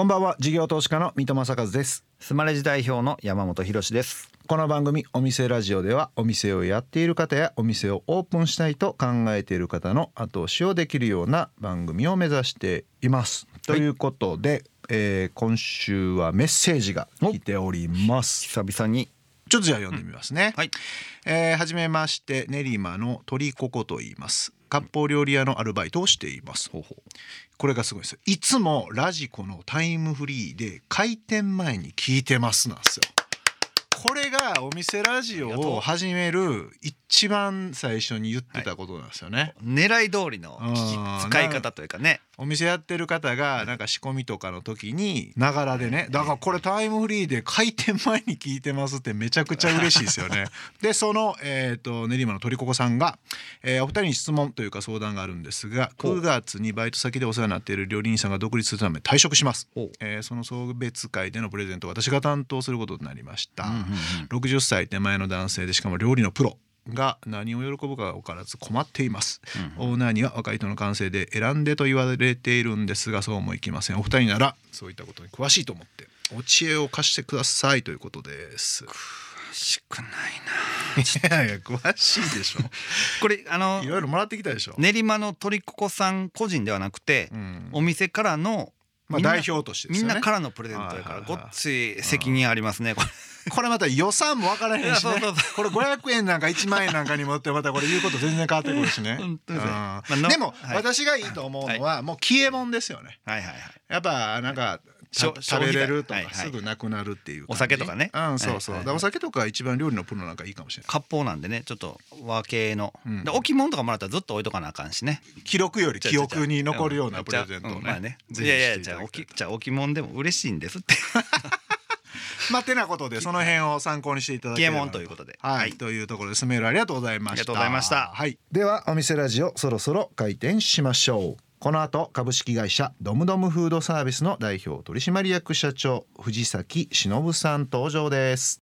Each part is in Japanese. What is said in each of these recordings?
こんばんは。事業投資家の三戸正和です。スマレジ代表の山本博です。この番組お店ラジオではお店をやっている方やお店をオープンしたいと考えている方の後押しをできるような番組を目指しています、ということで、えー今週はメッセージが来ております。久々に。ちょっとじゃあ読んでみますね、はい。えーはじめまして練馬の鳥ココと言います割烹料理屋のアルバイトをしています。これがすごいですよ。いつもラジコのタイムフリーで開店前に聞いてますなんですよ。これがお店ラジオを始める一番最初に言ってたことなんですよね、狙い通りの使い方というかねお店やってる方がなんか仕込みとかの時にながらでねだからこれタイムフリーで開店前に聞いてますってめちゃくちゃ嬉しいですよね。でその、えー、と練馬の鳥ここさんが、えーお二人に質問というか相談があるんですがほう9月にバイト先でお世話になっている料理人さんが独立するため退職します。えーその送別会でのプレゼントを私が担当することになりました。うんうんうん60歳手前の男性でしかも料理のプロが何を喜ぶか分からず困っています、オーナーには若い人の感性で選んでと言われているんですがそうもいきません。お二人ならそういったことに詳しいと思ってお知恵を貸してくださいということです。詳しくないいやいや詳しいでしょ。な これあのいろいろもらってきたでしょ、練馬の鳥ココさん個人ではなくて、うん。お店からのまあ、代表としてね。みんなからのプレゼントやからごっつい責任ありますねこれこれまた予算も分からへんしね。これ500円なんか1万円なんかにもってまたこれ言うこと全然変わってくるしね。でもはい。私がいいと思うのはもう消えもんですよね。はいはいはい。やっぱなんか食べれるとか。すぐなくなるっていうお酒とかね。うんそうそう、お酒とか一番料理のプロなんかいいかもしれない。割烹なんでねちょっと和系の、置物とかもらったらずっと置いとかなあかんしね。記録より記憶に残るようなプレゼントをね,、うんまあね。ぜいやい。やじゃあ置きじゃあ置物でも嬉しいんですって。まあてなことでその辺を参考にしていただければ。消え物ということで。はい、はい。というところですメールありがとうございました。ありがとうございました。はい。ではお店ラジオそろそろ開店しましょうこの後株式会社ドムドムフードサービスの代表取締役社長藤崎忍さん登場です。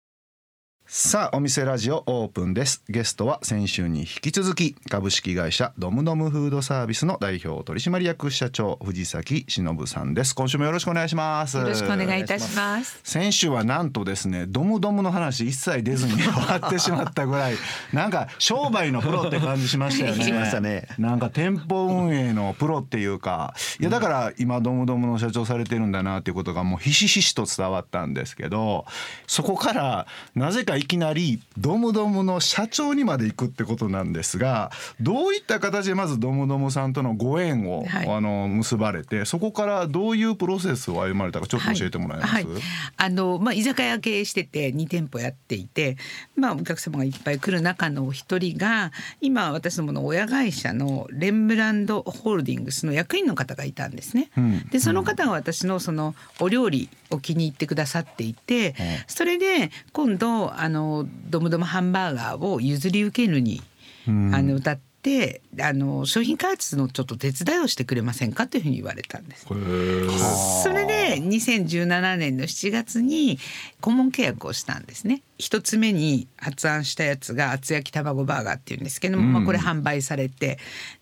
さあお店ラジオオープンですゲストは先週に引き続き株式会社ドムドムフードサービスの代表取締役社長藤崎忍さんです今週もよろしくお願いしますよろしくお願いいたします。先週はなんとですねドムドムの話一切出ずに終わってしまったぐらい なんか商売のプロって感じしましたよね。しましたねなんか店舗運営のプロっていうかいやだから今ドムドムの社長されてるんだなっていうことがもうひしひしと伝わったんですけどそこからなぜかいきなりドムドムの社長にまで行くってことなんですがどういった形でまずドムドムさんとのご縁を、はい。あの結ばれてそこからどういうプロセスを歩まれたかちょっと教えてもらえます、はい。はいあのまあ居酒屋経営してて2店舗やっていて、まあお客様がいっぱい来る中のお一人が今私どもの親会社のレンブランドホールディングスの役員の方がいたんですね。うん。でその方が私のそのお料理を気に入ってくださっていて、それで今度あのドムドムハンバーガーを譲り受けるに、うんあの歌ってあの商品開発のちょっと手伝いをしてくれませんかというふうに言われたんです。それで2017年の7月に顧問契約をしたんですね。一つ目に発案したやつが厚焼き卵バーガーっていうんですけども、うんまあ、これ販売されて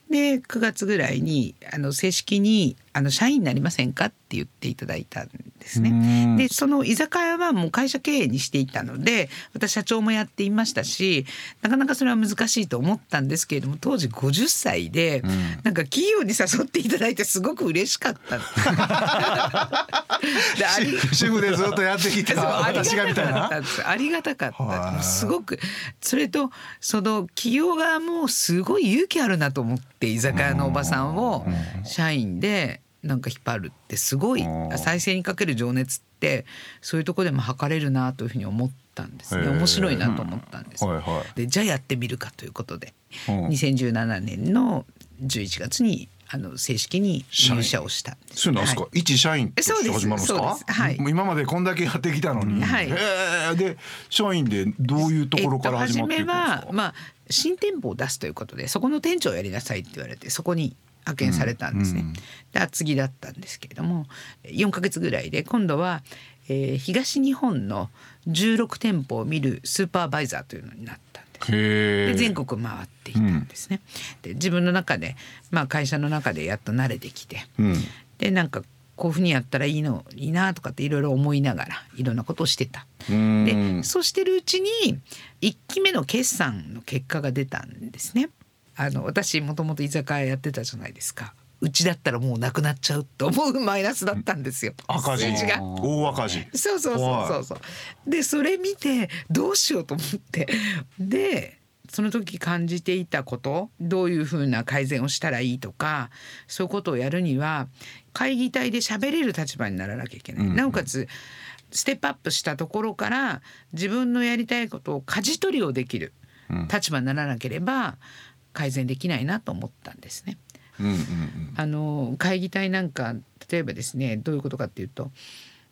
で9月ぐらいにあの正式にあの社員になりませんかって言っていただいたんですうん。ね。でその居酒屋はもう会社経営にしていたので私社長もやっていましたしなかなかそれは難しいと思ったんですけれども当時50歳で、なんか企業に誘っていただいてすごく嬉しかった。であり主婦でずっとやってきが ありがたかったすごくそれとその企業側もすごい勇気あるなと思って居酒屋のおばさんを社員でなんか引っ張るってすごいうん再生にかける情熱ってそういうところでも測れるなというふうに思ったんですね。面白いなと思ったんです。はいはい。でじゃあやってみるかということでうん。2017年の11月にあの正式に入社をした。そうなんですか、はい。一社員として始まるんですか？です。はい。今までこんだけやってきたのに、はい。で社員でどういうところから始まっていくんですか、えっと、初めはまあ新店舗を出すということでそこの店長をやりなさいって言われてそこに派遣されたんですね。うんうんで厚木だったんですけれども4ヶ月ぐらいで今度は、えー東日本の16店舗を見るスーパーバイザーというのになったんです。で全国回っていたんですね。で自分の中で、まあ、会社の中でやっと慣れてきてうんでなんかこういうふうにやったらいいのいいなとかっていろいろ思いながらいろんなことをしてた。うんでそうしてるうちに1期目の決算の結果が出たんですね。あの私もともと居酒屋やってたじゃないですか。うちだったらもうなくなっちゃうと思うマイナスだったんですよ。赤字が大赤字そうそうそうそうそう。でそれ見てどうしようと思ってでその時感じていたことどういうふうな改善をしたらいいとかそういうことをやるには会議体で喋れる立場にならなきゃいけない。うんなおかつステップアップしたところから自分のやりたいことを舵取りをできるうん立場にならなければ改善できないなと思ったんですね。うんうんうんあの会議体なんか例えばですねどういうことかっていうと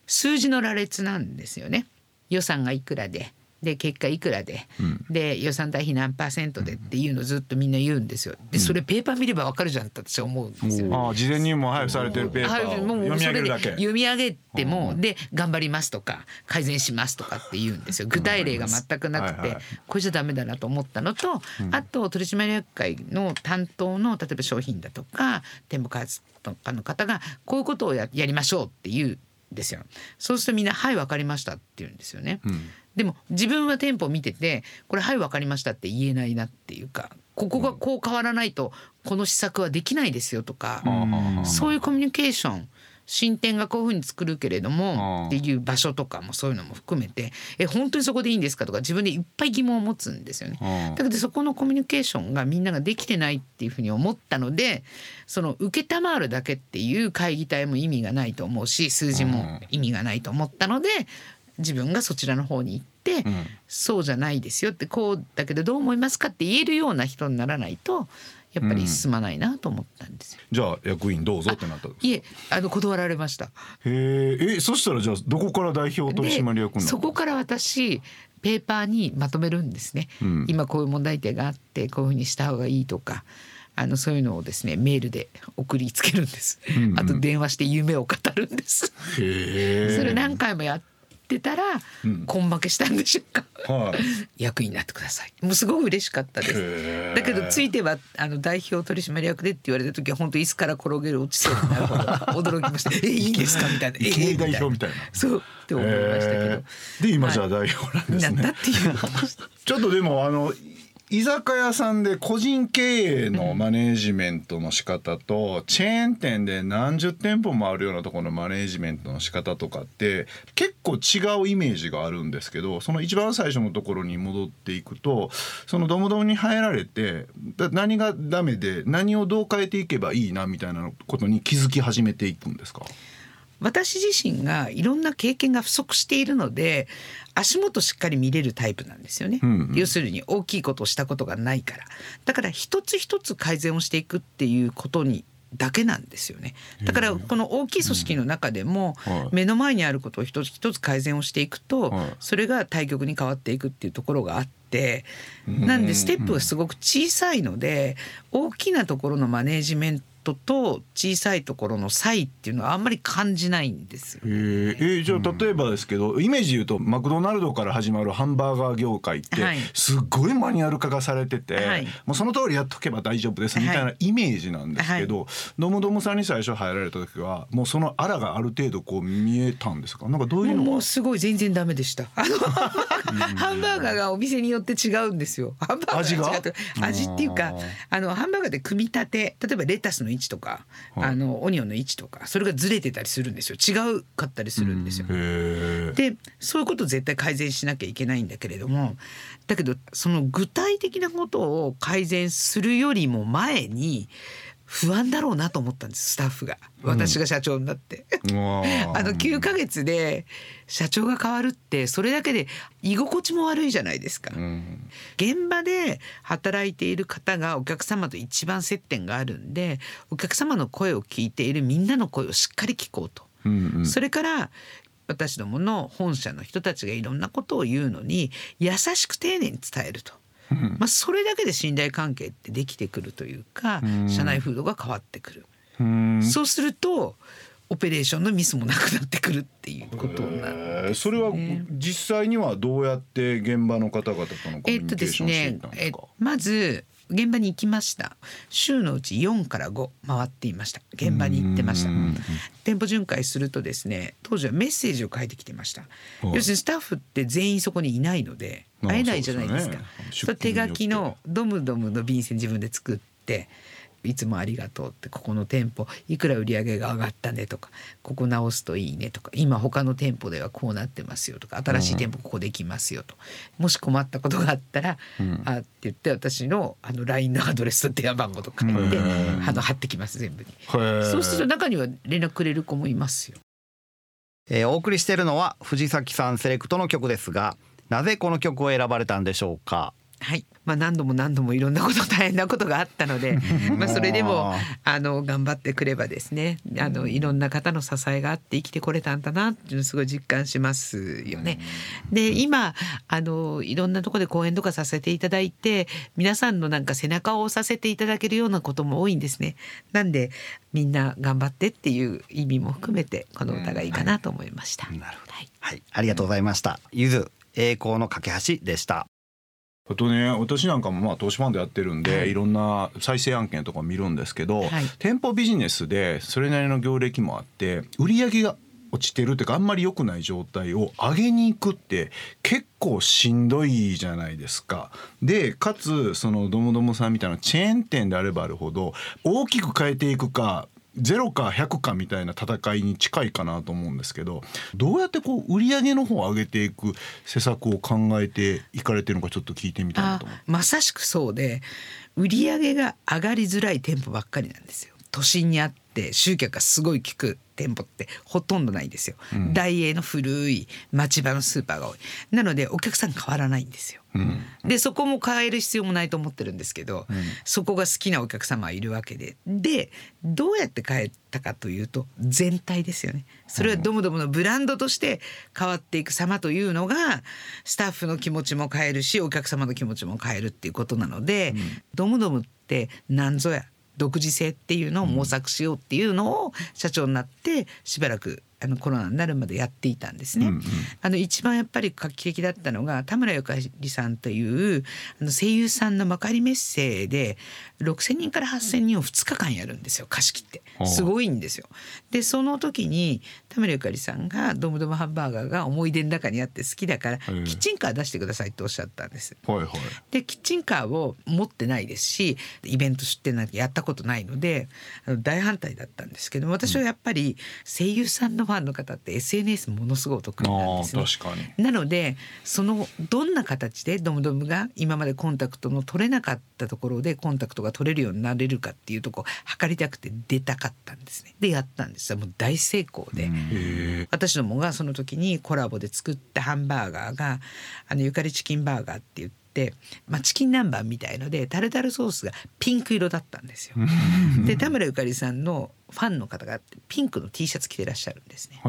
数字の羅列なんですよね。予算がいくらでで結果いくらで、うん。で予算対比何パーセントでっていうのをずっとみんな言うんですよ。でそれペーパー見ればわかるじゃんって私は思うんですよ。ああ事前にも配布されてるペーパーを読み上げるだけ。それで読み上げてもで頑張りますとか改善しますとかって言うんですよ。具体例が全くなくてこれじゃダメだなと思ったのとあと取締役会の担当の例えば商品だとか店舗開発とかの方がこういうことをややりましょうって言うんですよ。そうするとみんな「はい分かりました」って言うんですよね。うん。でも自分は店舗を見ててこれ「はい分かりました」って言えないなっていうかここがこう変わらないとこの施策はできないですよとか、うん。そういうコミュニケーション進展がこういうふうに作るけれどもっていう場所とかもそういうのも含めてえ本当にそこでいいんですか？とか自分でいっぱい疑問を持つんですよね。うんだけどそこのコミュニケーションがみんなができてないっていうふうに思ったのでその受けたまわるだけっていう会議体も意味がないと思うし数字も意味がないと思ったので自分がそちらの方に行っそうじゃないですよってこうだけどどう思いますかって言えるような人にならないとやっぱり進まないなと思ったんですよ。じゃあ役員どうぞってなった。いえあの断られました。へええそしたらじゃあどこから代表取締役そこから私ペーパーにまとめるんですね、うん。今こういう問題点があってこういうふうにした方がいいとかあのそういうのをですねメールで送りつけるんです、うんうん。あと電話して夢を語るんです、それ何回もやってたら、うん。根負けしたんでしょうか。はい。役員になってください。もうすごく嬉しかったです。だけどついてはあの代表取締役でって言われた時は本当椅子から転げる落ちそうになるほど驚きました。えいいんですか？みたいな。えいきな。り代表みたいな。そうって思いましたけど、で今じゃあ代表なんですね。なったっていう話 ちょっとでもあの居酒屋さんで個人経営のマネージメントの仕方とチェーン店で何十店舗もあるようなところのマネージメントの仕方とかって結構違うイメージがあるんですけどその一番最初のところに戻っていくとそのドムドムに入られて何がダメで何をどう変えていけばいいなみたいなことに気づき始めていくんですか？私自身がいろんな経験が不足しているので足元しっかり見れるタイプなんですよね、うんうん。要するに大きいことをしたことがないから。だから一つ一つ改善をしていくっていうことにだけなんですよね。だからこの大きい組織の中でもはい。目の前にあることを一つ一つ改善をしていくとはい。それが対局に変わっていくっていうところがあってうんなんでステップがすごく小さいので大きなところのマネージメントと小さいところの差異っていうのはあんまり感じないんですよ。へー。えーじゃあ例えばですけど、イメージで言うとマクドナルドから始まるハンバーガー業界ってはい。すっごいマニュアル化がされてて、はい。もうその通りやっとけば大丈夫ですみたいなイメージなんですけど、ドムドムさんに最初入られた時はもうそのあらがある程度こう見えたんですか？なんかどういうのが？もうすごい全然ダメでした。あのハンバーガーがお店によって違うんですよ。ハンバーガー味っていうかあのハンバーガーで組み立て例えばレタスの位置とか、はい。あのオニオンの位置とかそれがずれてたりするんですよ。違うかったりするんですよ。でそういうことを絶対改善しなきゃいけないんだけれどもだけどその具体的なことを改善するよりも前に不安だろうなと思ったんですスタッフが私が社長になって。うわーあの9ヶ月で社長が変わるってそれだけで居心地も悪いじゃないですか。うん現場で働いている方がお客様と一番接点があるんでお客様の声を聞いているみんなの声をしっかり聞こうと。うんうんそれから私どもの本社の人たちがいろんなことを言うのに優しく丁寧に伝えると。うん。まあ、それだけで信頼関係ってできてくるというかうん。社内風土が変わってくる。うん。そうするとオペレーションのミスもなくなってくるっていうことになるんへー。ですそれはね実際にはどうやって現場の方々とのコミえっとですュニケーションをしていねえったんですか、まず現場に行きました。週のうち4から5回っていました。現場に行ってました。店舗巡回するとですね当時はメッセージを書いてきてました。はい。要するにスタッフって全員そこにいないので会えないじゃないですか。ね。手書きのドムドムの便箋自分で作っていつもありがとうってここの店舗いくら売り上げが上がったねとかここ直すといいねとか今他の店舗ではこうなってますよとか新しい店舗ここできますよともし困ったことがあったら、うん。あって言って私のあの LINE のアドレスと電話番号とか書いてうん。あの貼ってきます全部に。そうすると中には連絡くれる子もいますよ。えーお送りしているのは藤崎さんセレクトの曲ですがなぜこの曲を選ばれたんでしょうか？はい、まあ、何度も何度もいろんなこと 大変なことがあったのでまあそれでもあの頑張ってくればですねあのいろんな方の支えがあって生きてこれたんだなっていうのをすごい実感しますよね。で今あのいろんなところで講演とかさせていただいて皆さんのなんか背中を押させていただけるようなことも多いんですね。なんでみんな頑張ってっていう意味も含めてこの歌がいいかなと思いました。はい。はい。ありがとうございました。ゆず栄光の架け橋でしたあとね私なんかもまあ投資ファンドやってるんで、はいい、ろんな再生案件とか見るんですけど、はい店舗ビジネスでそれなりの業歴もあって売り上げが落ちてるっていうかあんまり良くない状態を上げに行くって結構しんどいじゃないですか。でかつそのドムドムさんみたいなチェーン店であればあるほど大きく変えていくか0か100かみたいな戦いに近いかなと思うんですけどどうやってこう売り上げの方を上げていく施策を考えていかれてるのかちょっと聞いてみたいなと。まさしくそうで売上が上がりづらい店舗ばっかりなんですよ都心にあって集客がすごい効く店舗ってほとんどないんですよ、うん。大英の古い町場のスーパーが多い。なのでお客さん変わらないんですよ。うん。でそこも変える必要もないと思ってるんですけど、うん。そこが好きなお客様はいるわけで。でどうやって変えたかというと全体ですよね。それはドムドムのブランドとして変わっていく様というのがスタッフの気持ちも変えるしお客様の気持ちも変えるっていうことなので、ドムドムって何ぞや独自性っていうのを模索しようっていうのを社長になってしばらくあのコロナになるまでやっていたんですね。うんうんあの一番やっぱり画期的だったのが田村ゆかりさんというあの声優さんの幕張メッセで6,000人から8,000人を2日間やるんですよ貸し切ってはあすごいんですよ。でその時に田村ゆかりさんがドムドムハンバーガーが思い出の中にあって好きだからキえッチンカー出してくださいっておっしゃったんです。はいはい。でキッチンカーを持ってないですしイベント出店なんてやったことないのであの大反対だったんですけど私はやっぱり声優さんのファンの方って SNS ものすごいお得意なんですね。確かに。なのでそのどんな形でドムドムが今までコンタクトの取れなかったところでコンタクトが取れるようになれるかっていうとこを測りたくて出たかったんですね。でやったんですよもう大成功で。私どもがその時にコラボで作ったハンバーガーがあのゆかりチキンバーガーって言って、まあ、チキン南蛮みたいのでタルタルソースがピンク色だったんですよ。で田村ゆかりさんのファンの方がピンクの T シャツ着てらっしゃるんですね。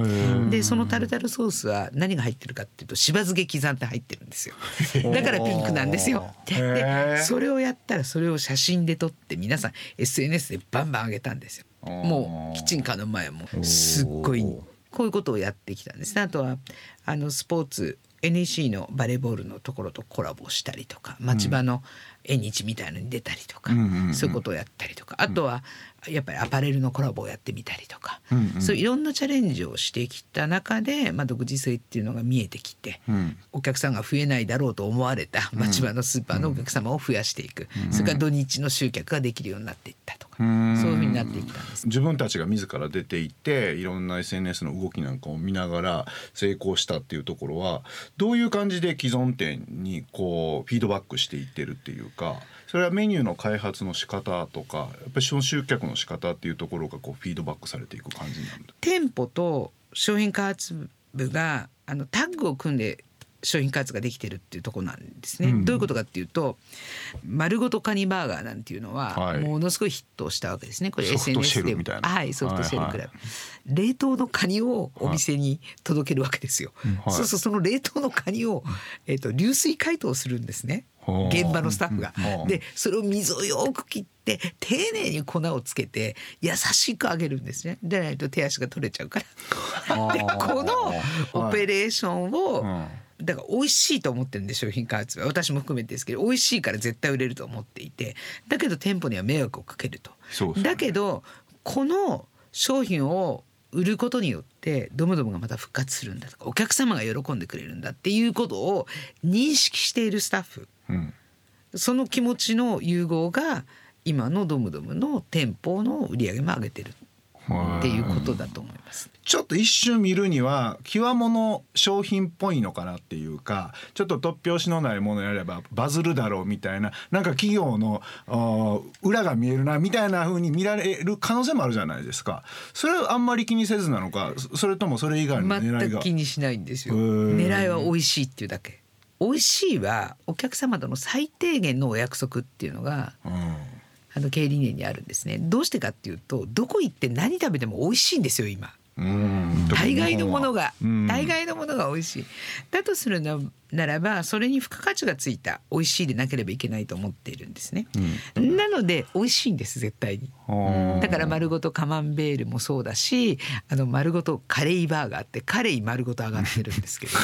でそのタルタルソースは何が入ってるかっていうとしば漬け刻んで入ってるんですよ。だからピンクなんですよ。でそれをやったらそれを写真で撮って皆さん SNS でバンバン上げたんですよ。もうキッチンカーの前も。すっごいこういうことをやってきたんです。ねあとはあのスポーツ NEC のバレーボールのところとコラボしたりとか町場の縁日みたいのに出たりとか、そういうことをやったりとか。あとはやっぱりアパレルのコラボをやってみたりとか、うんうん。そういういろんなチャレンジをしてきた中で、まあ、独自性っていうのが見えてきて、うん。お客さんが増えないだろうと思われた町場のスーパーのお客様を増やしていく、それから土日の集客ができるようになっていったとか、うん。そういうふうになっていったんです。自分たちが自ら出ていっていろんな SNS の動きなんかを見ながら成功したっていうところはどういう感じで既存店にこうフィードバックしていってるっていうかそれはメニューの開発の仕方とかやっぱり集客の仕方っていうところがこうフィードバックされていく感じなんだ。店舗と商品開発部があのタッグを組んで商品開発ができてるっていうところなんですね。うんどういうことかっていうと丸ごとカニバーガーなんていうのははいものすごいヒットをしたわけですね。これ SNS でェルみたいなはいソフトシェルクラブ、はい冷凍のカニをお店に届けるわけですよ。はいそうそうその冷凍のカニをえっ、と流水解凍するんですね。はあ現場のスタッフがうん。でそれを水をよく切って丁寧に粉をつけて優しく揚げるんですね。でないと手足が取れちゃうから。でこのオペレーションを、うんだから美味しいと思ってるんで商品開発は私も含めてですけど美味しいから絶対売れると思っていてだけど店舗には迷惑をかけると。そうですねだけどこの商品を売ることによってドムドムがまた復活するんだとかお客様が喜んでくれるんだっていうことを認識しているスタッフ。うん。その気持ちの融合が今のドムドムの店舗の売り上げも上げてる。っていうことだと思います。ちょっと一瞬見るには極物商品っぽいのかなっていうかちょっと突拍子のないものやればバズるだろうみたいななんか企業の裏が見えるなみたいな風に見られる可能性もあるじゃないですか。それはあんまり気にせずなのか？そそれともそれ以外の狙いが？全く気にしないんですよ。狙いは美味しいっていうだけ。美味しいはお客様との最低限のお約束っていうのがうんあの経営理念にあるんですね。どうしてかっていうとどこ行って何食べても美味しいんですよ今。うん。大概のものが。うん。大概のものが美味しい。だとするなならばそれに付加価値がついた美味しいでなければいけないと思っているんですね。なので美味しいんです絶対に。うん。だから丸ごとカマンベールもそうだしあの丸ごとカレイバーガーってカレイ丸ごと上がってるんですけど。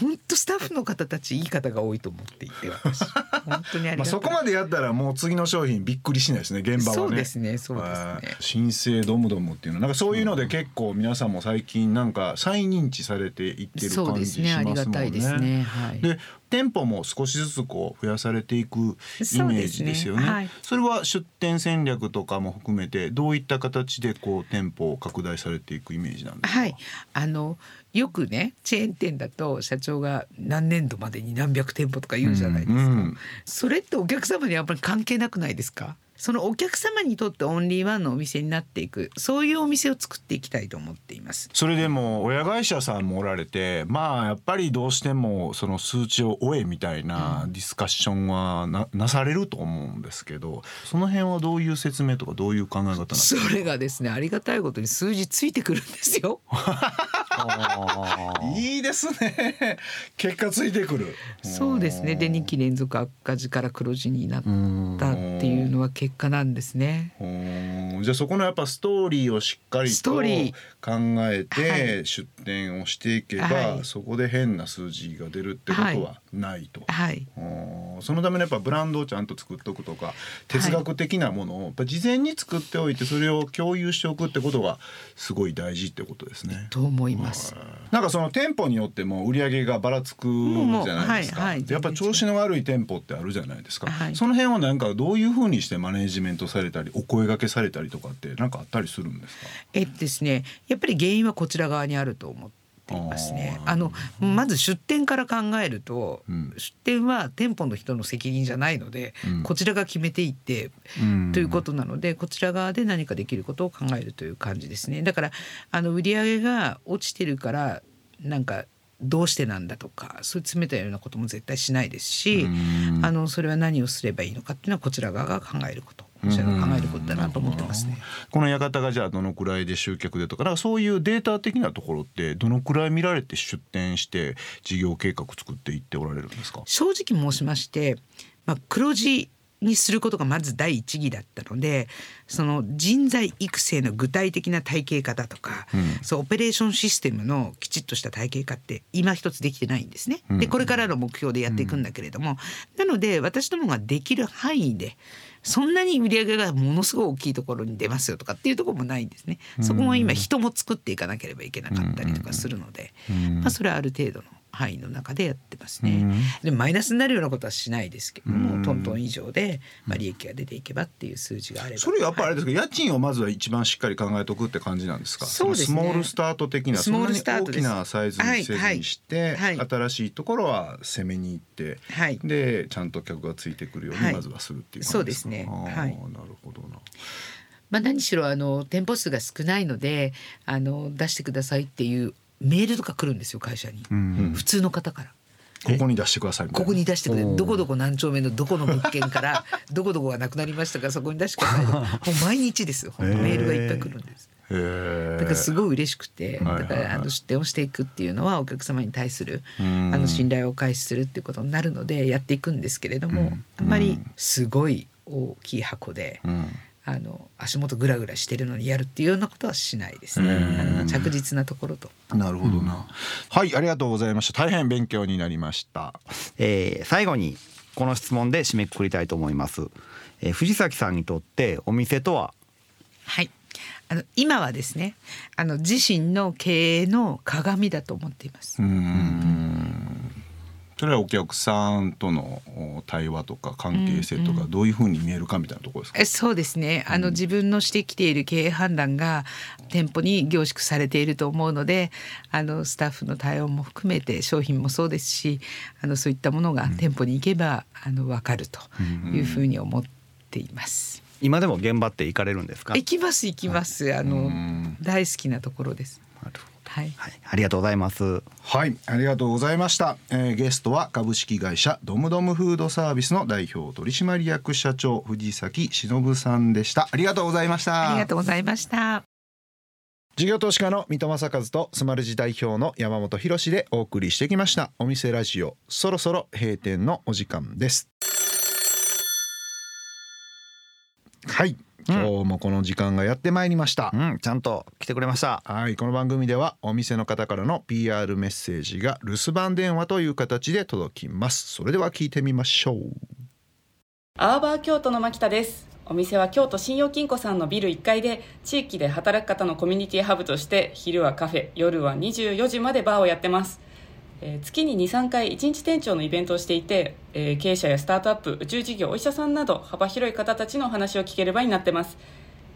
本当スタッフの方たちいい方が多いと思っていて私。本当にありがそこまでやったらもう次の商品びっくりしないですね現場はね。そうですねそうですね。はい。新生ドムドムっていうの。なんかそういうので結構皆さんも最近なんか再認知されていってるそうで感じしすねますもんね。ありがたいですね。はい。で店舗も少しずつこう増やされていくイメージですよね。そね。はい。れは出店戦略とかも含めてどういった形でこう店舗を拡大されていくイメージなんですか？はい、あのよくねチェーン店だと社長が何年度までに何百店舗とか言うじゃないですか、うんそれってお客様にはやっぱり関係なくないですか？そのお客様にとってオンリーワンのお店になっていく。そういうお店を作っていきたいと思っています。それでも親会社さんもおられてまあやっぱりどうしてもその数値を追えみたいなディスカッションはななされると思うんですけどその辺はどういう説明とかどういう考え方なんですか？それがですねありがたいことに数字ついてくるんですよ。いいですね。結果ついてくる。そうですね。で2期連続赤字から黒字になったっていうのは結果なんですね。うんじゃあそこのやっぱストーリーをしっかりスと考えては出店をしていけば、はい。そこで変な数字が出るってことはないと。はい。うんそのためにやっぱブランドをちゃんと作っておくとか哲学的なものをやっぱ事前に作っておいてそれを共有しておくってことがすごい大事ってことですね。と思いますなんかその店舗によっても売り上げがばらつくじゃないですか。はいはいでやっぱ調子の悪い店舗ってあるじゃないですか。はいその辺はなんかどういうふうにしてマネジメントされたりお声掛けされたりとかってなんかあったりするんですか？えっとですねやっぱり原因はこちら側にあると思っていますね。あのまず出店から考えると、うん。出店は店舗の人の責任じゃないので、うん。こちらが決めていって、うん。ということなのでこちら側で何かできることを考えるという感じですね。だからあの売り上げが落ちてるからなんかどうしてなんだとかそういう詰めたようなことも絶対しないですし、うん。あのそれは何をすればいいのかっていうのはこちら側が考えることこちらが考えることだなと思ってますね。この館がじゃあどのくらいで集客でとかなんかそういうデータ的なところってどのくらい見られて出店して事業計画作っていっておられるんですか。正直申しまして、まあ、黒字にすることがまず第一義だったのでその人材育成の具体的な体系化だとか、うん。そうオペレーションシステムのきちっとした体系化って今一つできてないんですね。でこれからの目標でやっていくんだけれども、なので私どもができる範囲でそんなに売り上げがものすごい大きいところに出ますよとかっていうところもないんですね。そこも今人も作っていかなければいけなかったりとかするので、うん。まあ、それはある程度の範囲の中でやってますね。うん。でマイナスになるようなことはしないですけども、うん。トントン以上で、まあ、利益が出ていけばっていう数字があれば。それやっぱりあれはいですか、家賃をまずは一番しっかり考えておくって感じなんですか？そうですね。のスモールスタート的なスモールそんなにスタート大きなサイズにせずにして、はいはい。新しいところは攻めに行って、はい。でちゃんと客がついてくるようはい。にまずはするっていうそうです。ね。はい。なるほどな。まあ、何しろあの店舗数が少ないのであの出してくださいっていうメールとか来るんですよ会社に、うん。普通の方から。ここに出してください。ここに出してくれどこどこ何丁目のどこの物件から どこどこがなくなりましたからそこに出してください。ともう毎日ですよ本当メールがいっぱい来るんです。だからすごい嬉しくて、だからあの出店をしていくっていうのはお客様に対するあうん。の信頼を回避するっていうことになるのでやっていくんですけれども、うん。あんまりすごい大きい箱で、うんあの足元グラグラしてるのにやるっていうようなことはしないですね。あの着実なところと。なるほどな、はいありがとうございました大変勉強になりましたえー最後にこの質問で締めくくりたいと思います、えー藤崎さんにとってお店とは？はい。あの今はですね、あの自身の経営の鏡だと思っています。それはお客さんとのお対話とか関係性とかどういうふうに見えるかみたいなところですか、えそうですね。あの自分のしてきている経営判断が店舗に凝縮されていると思うのであのスタッフの対応も含めて商品もそうですしあのそういったものが店舗に行けば、あの分かるというふうに思っています。今でも現場って行かれるんですか？行きます行きます、あの大好きなところです。なるほどはい。はい、ありがとうございます。はい。ありがとうございました、えーゲストは株式会社ドムドムフードサービスの代表取締役社長藤崎忍さんでした。ありがとうございました。ありがとうございました。事業投資家の三戸正和とスマルジ代表の山本博でお送りしてきました。お店ラジオそろそろ閉店のお時間ですはい。今日もこの時間がやってまいりました、うん。ちゃんと来てくれました。はい。この番組ではお店の方からの PR メッセージが留守番電話という形で届きます。それでは聞いてみましょう。アーバー京都の牧田です。お店は京都信用金庫さんのビル1階で地域で働く方のコミュニティハブとして昼はカフェ夜は24時までバーをやってます、えー月に23回1日店長のイベントをしていて、えー経営者やスタートアップ宇宙事業お医者さんなど幅広い方たちのお話を聞ける場になってます。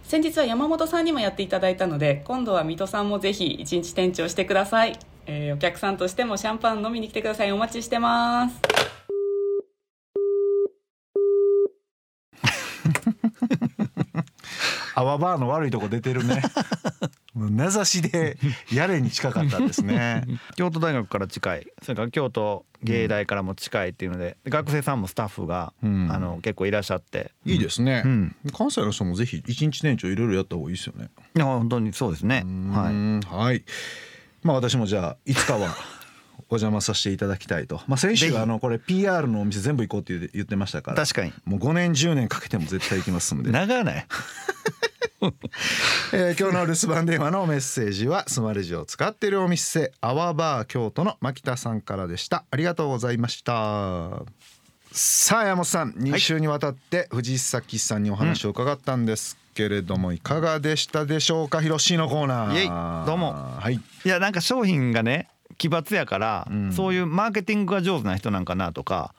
先日は山本さんにもやっていただいたので今度は水戸さんもぜひ1日店長してください、えーお客さんとしてもシャンパン飲みに来てください。お待ちしてます。アワバーの悪いとこ出てるね。名指しでやれに近かったですね。京都大学から近い。それから京都芸大からも近いっていうので、学生さんもスタッフが、うん。あの結構いらっしゃって。いいですね、うん。関西の人もぜひ一日店長いろいろやった方がいいですよね。いや本当にそうですね。はいはい。はい。まあ私もじゃあいつかは お邪魔させていただきたいと。まあ先週あのこれ PR のお店全部行こうって言って言ってましたから。確かに。もう5年10年かけても絶対行きますんで、長ない えー今日の留守番電話のメッセージはスマレジを使っているお店アワバー京都の牧田さんからでした。ありがとうございました。さあ山本さん2週にわたって藤崎さんにお話を伺ったんですけれども、いかがでしたでしょうか？広しのコーナー。どうも。はい。いやなんか商品がね奇抜やから、うん。そういうマーケティングが上手な人なんかなとか、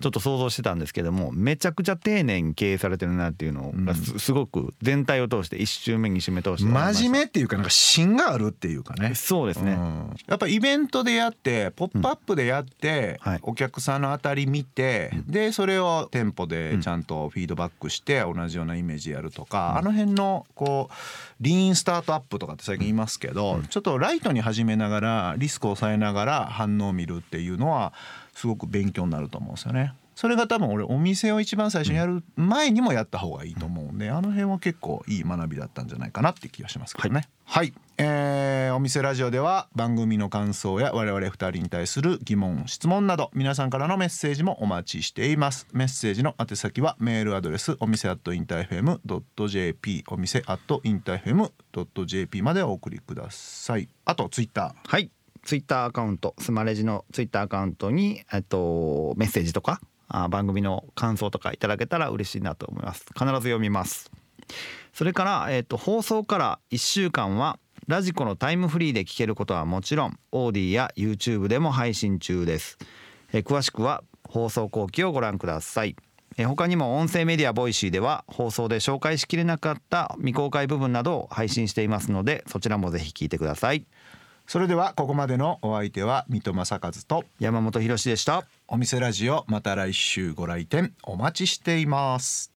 ちょっと想像してたんですけどもめちゃくちゃ丁寧に経営されてるなっていうのがす,、すごく全体を通して1周目2周目通して真面目っていうかなんか芯があるっていうかね。そうですね、うん。やっぱイベントでやってポップアップでやって、はい。お客さんの当たり見て、でそれを店舗でちゃんとフィードバックして同じようなイメージやるとか、あの辺のこうリーンスタートアップとかって最近言いますけど、ちょっとライトに始めながらリスクを抑えながら反応を見るっていうのはすごく勉強になると思うんですよね。それが多分俺お店を一番最初にやる前にもやった方がいいと思うんで、あの辺は結構いい学びだったんじゃないかなって気がしますけどね。はい、えーお店ラジオでは番組の感想や我々二人に対する疑問質問など皆さんからのメッセージもお待ちしています。メッセージの宛先はメールアドレスお店アットインターフェム .jp お店アットインターフェム .jp までお送りください。あとツイッター。はいツイッターアカウントスマレジのツイッターアカウントにえっとメッセージとかあ番組の感想とかいただけたら嬉しいなと思います。必ず読みます。それから、えっと放送から1週間はラジコのタイムフリーで聞けることはもちろん AuDee や YouTube でも配信中です、え詳しくは放送後記をご覧ください。え他にも音声メディア Voicy では放送で紹介しきれなかった未公開部分などを配信していますのでそちらもぜひ聞いてください。それではここまでのお相手は三戸政和と山本博士でした。お店ラジオまた来週ご来店お待ちしています